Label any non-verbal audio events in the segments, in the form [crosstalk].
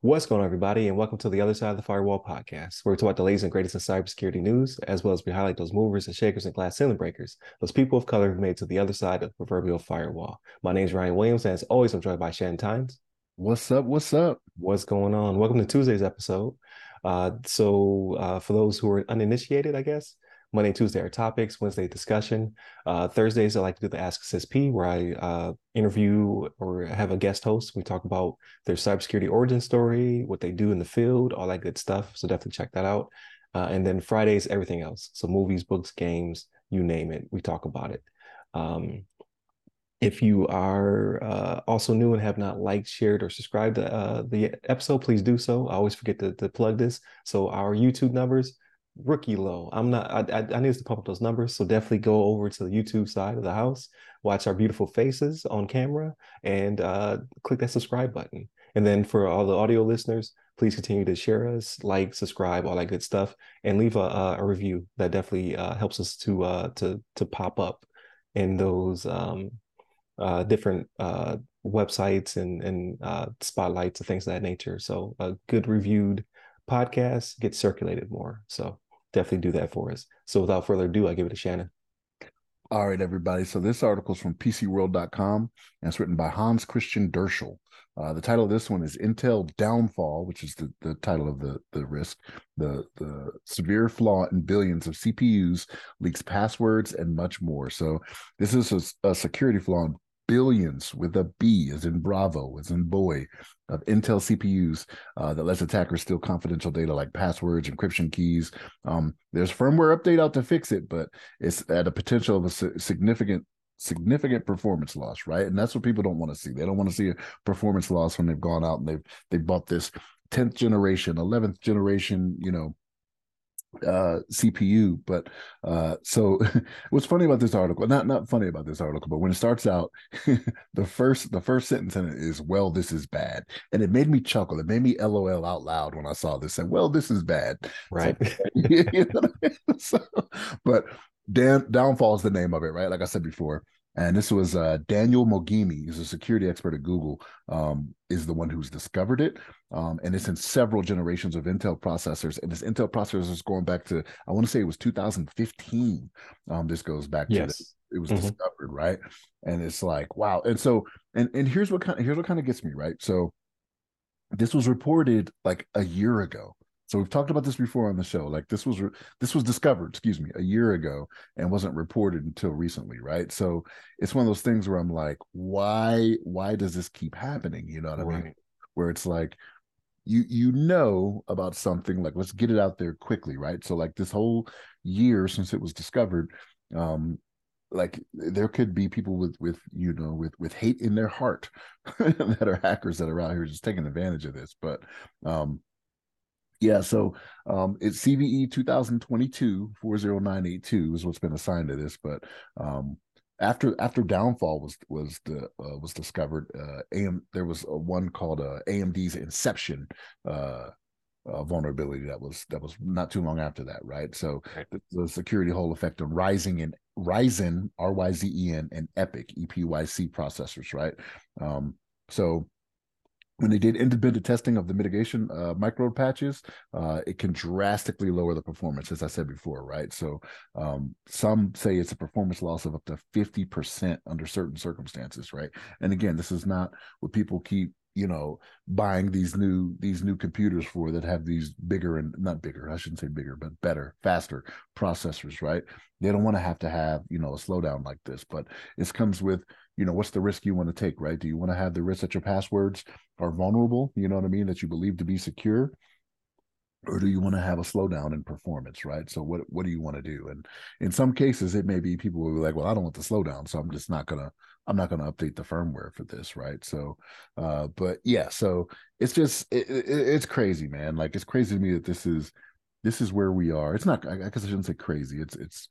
What's going on, everybody, and welcome to the Other Side of the Firewall podcast, where we talk about the latest and greatest in cybersecurity news, as well as we highlight those movers and shakers and glass ceiling breakers, those people of color who made to the other side of the proverbial firewall. My name is Ryan Williams, and as always, I'm joined by Shannon Tynes. What's up? What's up? What's going on? Welcome to Tuesday's episode. Uh, so, uh, for those who are uninitiated, I guess, Monday Tuesday are topics, Wednesday discussion. Uh, Thursdays, I like to do the Ask SSP where I uh, interview or have a guest host. We talk about their cybersecurity origin story, what they do in the field, all that good stuff. So definitely check that out. Uh, and then Fridays, everything else. So movies, books, games, you name it, we talk about it. Um, if you are uh, also new and have not liked, shared, or subscribed to uh, the episode, please do so. I always forget to, to plug this. So our YouTube numbers, rookie low. I'm not. I, I, I need to pump up those numbers. So definitely go over to the YouTube side of the house, watch our beautiful faces on camera, and uh, click that subscribe button. And then for all the audio listeners, please continue to share us, like, subscribe, all that good stuff, and leave a, a review. That definitely uh, helps us to uh, to to pop up in those um, uh, different uh, websites and and uh, spotlights and things of that nature. So a good reviewed podcast gets circulated more. So definitely do that for us. So without further ado, I give it to Shannon. All right, everybody. So this article is from PCWorld.com and it's written by Hans Christian Dirscherl. Uh, the title of this one is Intel Downfall, which is the, the title of the, the risk. The, the severe flaw in billions of CPUs leaks passwords and much more. So this is a, a security flaw in billions with a B as in Bravo, as in boy, of Intel CPUs uh, that lets attackers steal confidential data like passwords, encryption keys. Um, there's firmware update out to fix it, but it's at a potential of a significant significant performance loss, right? And that's what people don't want to see. They don't want to see a performance loss when they've gone out and they've they bought this 10th generation, 11th generation, you know, uh cpu but uh so [laughs] what's funny about this article not not funny about this article but when it starts out [laughs] the first the first sentence in it is well this is bad and it made me chuckle. It made me lol out loud when i saw this and well this is bad. Right. [laughs] so, but Dan, downfall is the name of it right? Like i said before and this was uh, Daniel Moghimi, he's a security expert at Google, um, is the one who's discovered it. Um, and it's in several generations of Intel processors. And this Intel processor is going back to, I want to say it was 2015. Um, this goes back yes. to it was mm-hmm. discovered, right? And it's like, wow. And so, and and here's what kind of here's what kind of gets me, right? So this was reported like a year ago. So we've talked about this before on the show. Like this was this was discovered, excuse me, a year ago and wasn't reported until recently, right? So it's one of those things where I'm like, why why does this keep happening? You know what right. I mean? Where it's like you you know about something like let's get it out there quickly, right? So like this whole year since it was discovered, um, like there could be people with with you know with with hate in their heart [laughs] that are hackers that are out here just taking advantage of this but um yeah, so um, it's CVE 2022 40982 is what's been assigned to this, but um, after after downfall was was the uh, was discovered, uh, AM there was a one called uh, AMD's Inception uh, uh, vulnerability that was that was not too long after that, right? So okay. the, the, security hole effect of Ryzen and Ryzen R Y Z E N and EPYC E P Y C processors, right? Um, so when they did independent testing of the mitigation uh, micro patches, uh, it can drastically lower the performance, as I said before, right? So um, some say it's a performance loss of up to 50% under certain circumstances, right? And again, this is not what people keep you know buying these new these new computers for that have these bigger and not bigger i shouldn't say bigger but better faster processors right they don't want to have to have you know a slowdown like this but this comes with you know what's the risk you want to take right? Do you want to have the risk that your passwords are vulnerable you know what i mean that you believe to be secure? Or do you want to have a slowdown in performance right? So what what do you want to do? And in some cases it may be people will be like well i don't want the slowdown so i'm just not gonna i'm not gonna update the firmware for this right? So uh but yeah so it's just it, it, it's crazy man. Like it's crazy to me that this is this is where we are. It's not i guess i shouldn't say crazy. It's it's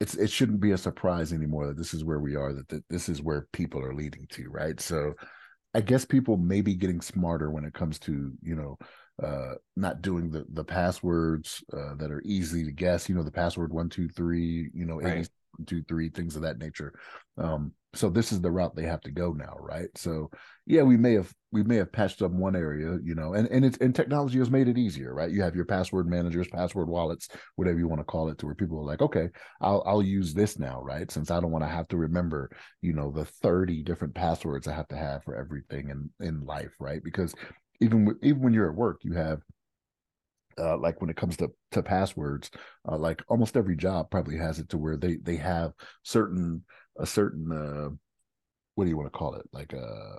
it's it shouldn't be a surprise anymore that this is where we are that, that this is where people are leading to right so i guess people may be getting smarter when it comes to you know uh, not doing the the passwords uh, that are easy to guess. You know, the password one two three. You know, right. two three things of that nature. Um, so this is the route they have to go now, right? So yeah, we may have we may have patched up one area, you know, and and it's and technology has made it easier, right? You have your password managers, password wallets, whatever you want to call it, to where people are like, okay, I'll I'll use this now, right? Since I don't want to have to remember, you know, the thirty different passwords I have to have for everything in in life, right? Because even even when you're at work, you have uh, like when it comes to to passwords, uh, like almost every job probably has it to where they they have certain a certain uh, what do you want to call it like a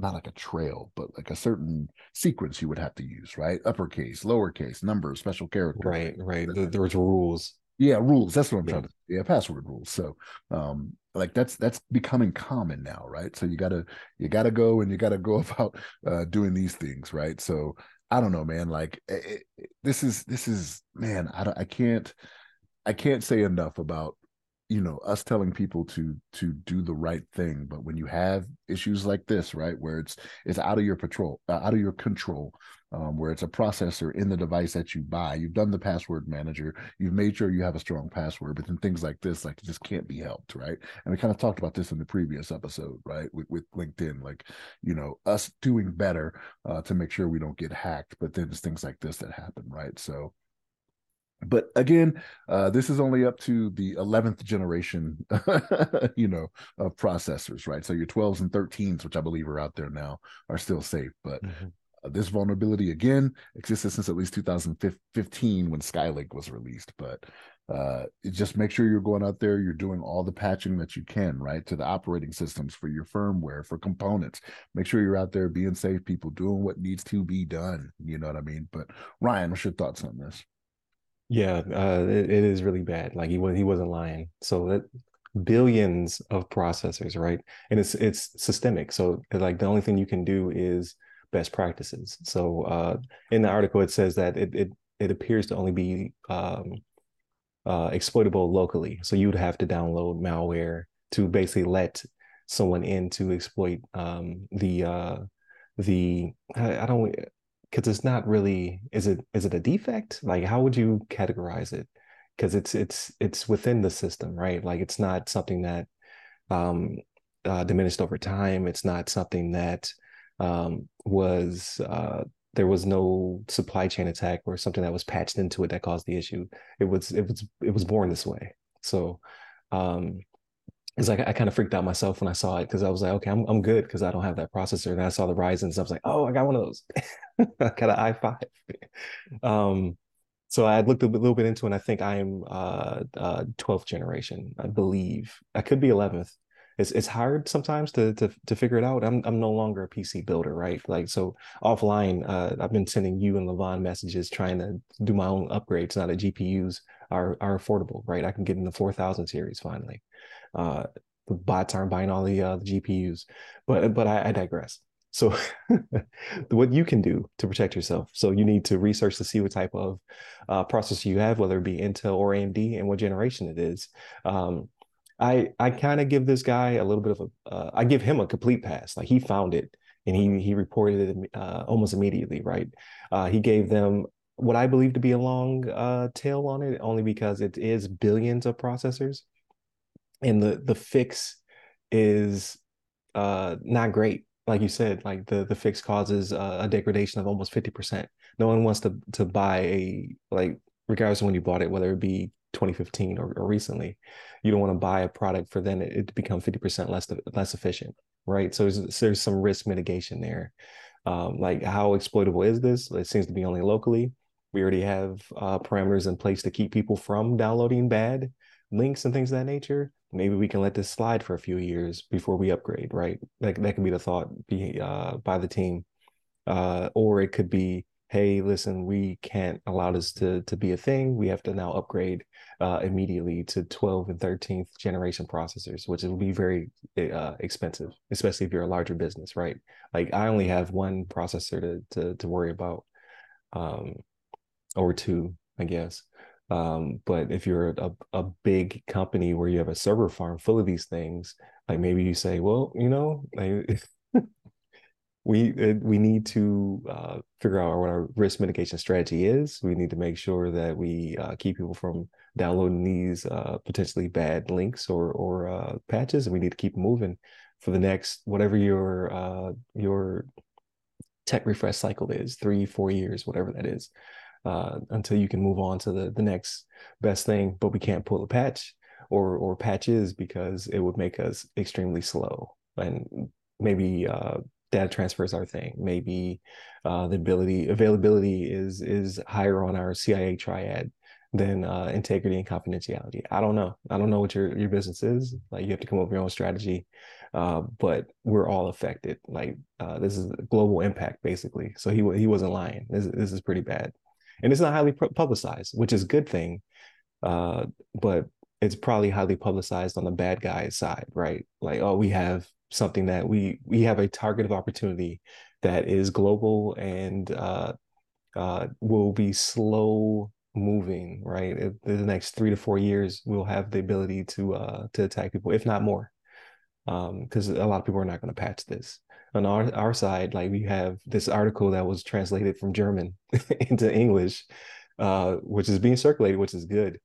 not like a trail, but like a certain sequence you would have to use, right? Uppercase, lowercase, number, special character. Right, right. there's rules. Yeah, rules. That's what I'm yeah. trying to. Yeah, password rules. So, um, like that's that's becoming common now, right? So you gotta you gotta go and you gotta go [laughs] about uh, doing these things, right? So I don't know, man. Like it, eh, it, eh, this is this is man. I don't. I can't. I can't say enough about you know us telling people to to do the right thing but when you have issues like this right where it's it's out of your patrol uh, out of your control um, where it's a processor in the device that you buy you've done the password manager you've made sure you have a strong password but then things like this like just can't be helped right? And we kind of talked about this in the previous episode right with, with linkedin like you know us doing better uh, to make sure we don't get hacked but then it's things like this that happen right? So but again uh, this is only up to the 11th generation [laughs] you know of processors right? So your 12s and 13s which i believe are out there now are still safe. But mm-hmm. uh, this vulnerability again existed since at least 2015 when Skylake was released. But uh, just make sure you're going out there you're doing all the patching that you can right to the operating systems for your firmware for components. Make sure you're out there being safe people doing what needs to be done you know what i mean? But ryan what's your thoughts on this yeah, uh, it, it is really bad. Like he was he wasn't lying. So that billions of processors, right? And it's it's systemic. So like the only thing you can do is best practices. So uh, in the article it says that it it it appears to only be um, uh, exploitable locally. So you would have to download malware to basically let someone in to exploit um, the uh, the I, I don't because it's not really is it is it a defect? Like how would you categorize it? Because it's it's it's within the system right? Like it's not something that um uh, diminished over time. It's not something that um was uh there was no supply chain attack or something that was patched into it that caused the issue. It was it was it was born this way. So um it's like I kind of freaked out myself when I saw it because I was like, okay, I'm I'm good because I don't have that processor. And I saw the Ryzen's, I was like, oh, I got one of those. [laughs] I got an i5. [laughs] um, so I looked a little bit into it. and I think I am uh, uh, 12th generation, I believe. I could be 11th. It's it's hard sometimes to to to figure it out. I'm I'm no longer a PC builder, right? Like so offline, uh, I've been sending you and Levon messages trying to do my own upgrades now that GPUs are are affordable, right? I can get in the 4000 series finally. Uh, the bots aren't buying all the, uh, the GPUs, but but I, I digress. So, [laughs] what you can do to protect yourself. So you need to research to see what type of uh, processor you have, whether it be Intel or AMD, and what generation it is. Um, I I kind of give this guy a little bit of a. Uh, I give him a complete pass. Like he found it and he he reported it uh, almost immediately. Right, uh, he gave them what I believe to be a long uh, tail on it, only because it is billions of processors and the the fix is uh not great. Like you said like the the fix causes uh, a degradation of almost 50% no one wants to to buy a like regardless of when you bought it whether it be 2015 or, or recently you don't want to buy a product for then it, it to become 50% less less efficient right? So there's, there's some risk mitigation there. Um, like how exploitable is this? It seems to be only locally. We already have uh, parameters in place to keep people from downloading bad links and things of that nature maybe we can let this slide for a few years before we upgrade, right? That that can be the thought be uh, by the team, uh, or it could be, hey, listen, we can't allow this to to be a thing. We have to now upgrade uh, immediately to 12 and 13th generation processors, which will be very uh, expensive, especially if you're a larger business, right? Like I only have one processor to to to worry about, um, or two, I guess. Um, but if you're a, a big company where you have a server farm full of these things, like maybe you say, well, you know, like, [laughs] we we need to uh, figure out what our risk mitigation strategy is. We need to make sure that we uh, keep people from downloading these uh, potentially bad links or or uh, patches, and we need to keep moving for the next whatever your uh, your tech refresh cycle is three four years whatever that is uh, until you can move on to the the next best thing but we can't pull a patch or or patches because it would make us extremely slow and maybe uh, data transfer is our thing maybe uh, the ability availability is is higher on our cia triad than uh, integrity and confidentiality. I don't know. I don't know what your your business is. Like you have to come up with your own strategy. Uh, but we're all affected. Like uh, this is global impact, basically. So he he wasn't lying. This this is pretty bad, and it's not highly publicized, which is a good thing. Uh, but it's probably highly publicized on the bad guys side, right? Like oh, we have something that we we have a target of opportunity that is global and uh, uh, will be slow moving, right? In the next three to four years, we'll have the ability to uh, to attack people, if not more, because um, a lot of people are not going to patch this. On our our side, like we have this article that was translated from German [laughs] into English, uh, which is being circulated, which is good,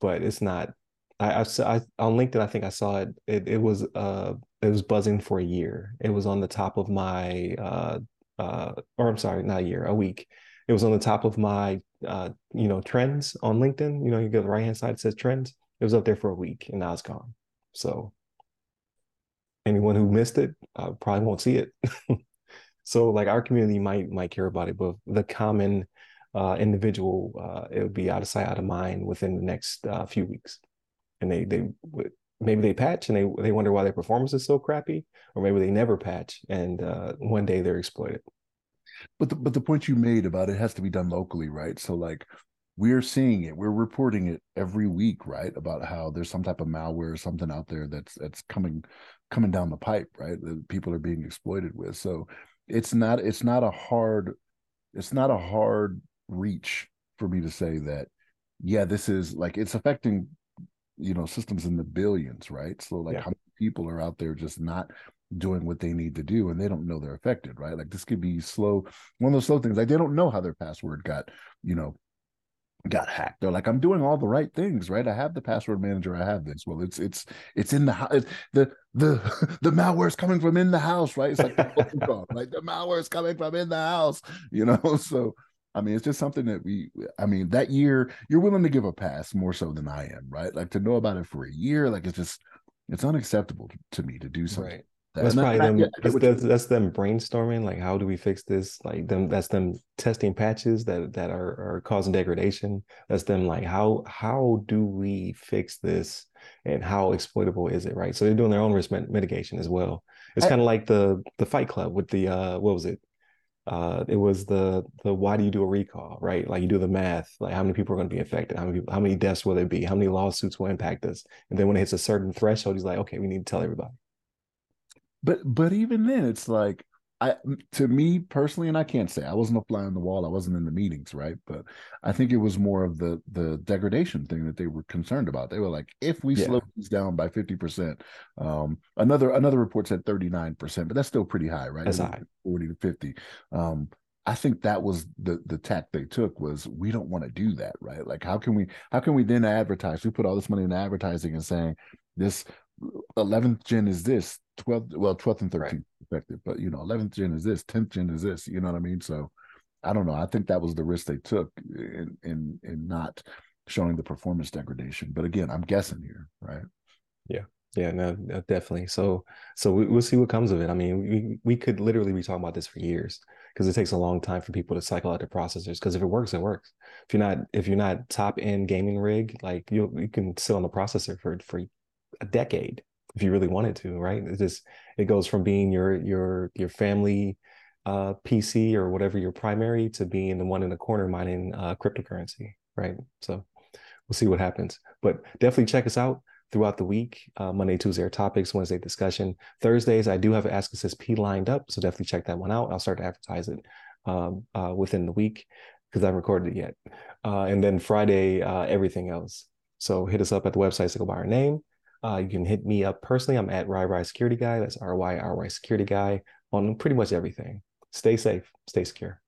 but it's not. I, I, I on LinkedIn, I think I saw it. It, it was uh, it was buzzing for a year. It was on the top of my uh, uh, or I'm sorry, not a year, a week it was on the top of my uh, you know trends on linkedin you know you go to the right hand side it says trends it was up there for a week and now it's gone so anyone who missed it uh, probably won't see it [laughs] so like our community might might care about it but the common uh, individual uh, it would be out of sight out of mind within the next uh, few weeks and they they maybe they patch and they they wonder why their performance is so crappy or maybe they never patch and uh, one day they're exploited but the, but the point you made about it has to be done locally, right? So like we're seeing it, we're reporting it every week, right? About how there's some type of malware or something out there that's that's coming coming down the pipe, right? That people are being exploited with. So it's not it's not a hard it's not a hard reach for me to say that yeah, this is like it's affecting you know systems in the billions, right? So like yeah. how many people are out there just not doing what they need to do and they don't know they're affected, right? Like this could be slow, one of those slow things. Like they don't know how their password got, you know, got hacked. They're like, I'm doing all the right things, right? I have the password manager. I have this. Well, it's it's it's in the house. The the [laughs] the malware is coming from in the house, right? It's like the [laughs] like the malware is coming from in the house, you know. [laughs] So I mean, it's just something that we. I mean, that year you're willing to give a pass more so than I am, right? Like to know about it for a year, like it's just it's unacceptable to, to me to do something. Right. That's probably them. that's, that's, that's, them brainstorming. Like, how do we fix this? Like them. That's them testing patches that that are are causing degradation. That's them. Like, how how do we fix this? And how exploitable is it? Right. So they're doing their own risk mitigation as well. It's kind of like the the Fight Club with the uh what was it? Uh, it was the the why do you do a recall? Right. Like you do the math. Like how many people are going to be affected? How many people, how many deaths will there be? How many lawsuits will impact us? And then when it hits a certain threshold, he's like, okay, we need to tell everybody but but even then it's like I to me personally, and I can't say I wasn't a fly on the wall. I wasn't in the meetings, right? But I think it was more of the the degradation thing that they were concerned about. They were like, if we yeah. slow these down by fifty percent, um, another another report said thirty nine percent, but that's still pretty high, right? That's high, forty to fifty. Um, I think that was the the tack they took was we don't want to do that, right? Like how can we how can we then advertise? We put all this money in advertising and saying this 11th gen is this 12th well 12th and 13th right. effective but you know 11th gen is this 10th gen is this you know what i mean so i don't know i think that was the risk they took in in in not showing the performance degradation but again i'm guessing here right yeah yeah no, definitely so so we, will see what comes of it i mean we, we could literally be talking about this for years because it takes a long time for people to cycle out their processors because if it works it works if you're not if you're not top end gaming rig like you you can sit on the processor for for a decade if you really wanted to, right? It just it goes from being your your your family uh, PC or whatever your primary to being the one in the corner mining uh, cryptocurrency, right? So we'll see what happens. But definitely check us out throughout the week. Uh, Monday, Tuesday are topics, Wednesday discussion. Thursdays, I do have Ask Assist P lined up, so definitely check that one out. I'll start to advertise it um, uh, within the week because I haven't recorded it yet. Uh, and then Friday, uh, everything else. So hit us up at the website, so go by our name. Uh, you can hit me up personally. I'm at RyRy Security Guy. That's R Y R Y Security Guy on pretty much everything. Stay safe, stay secure.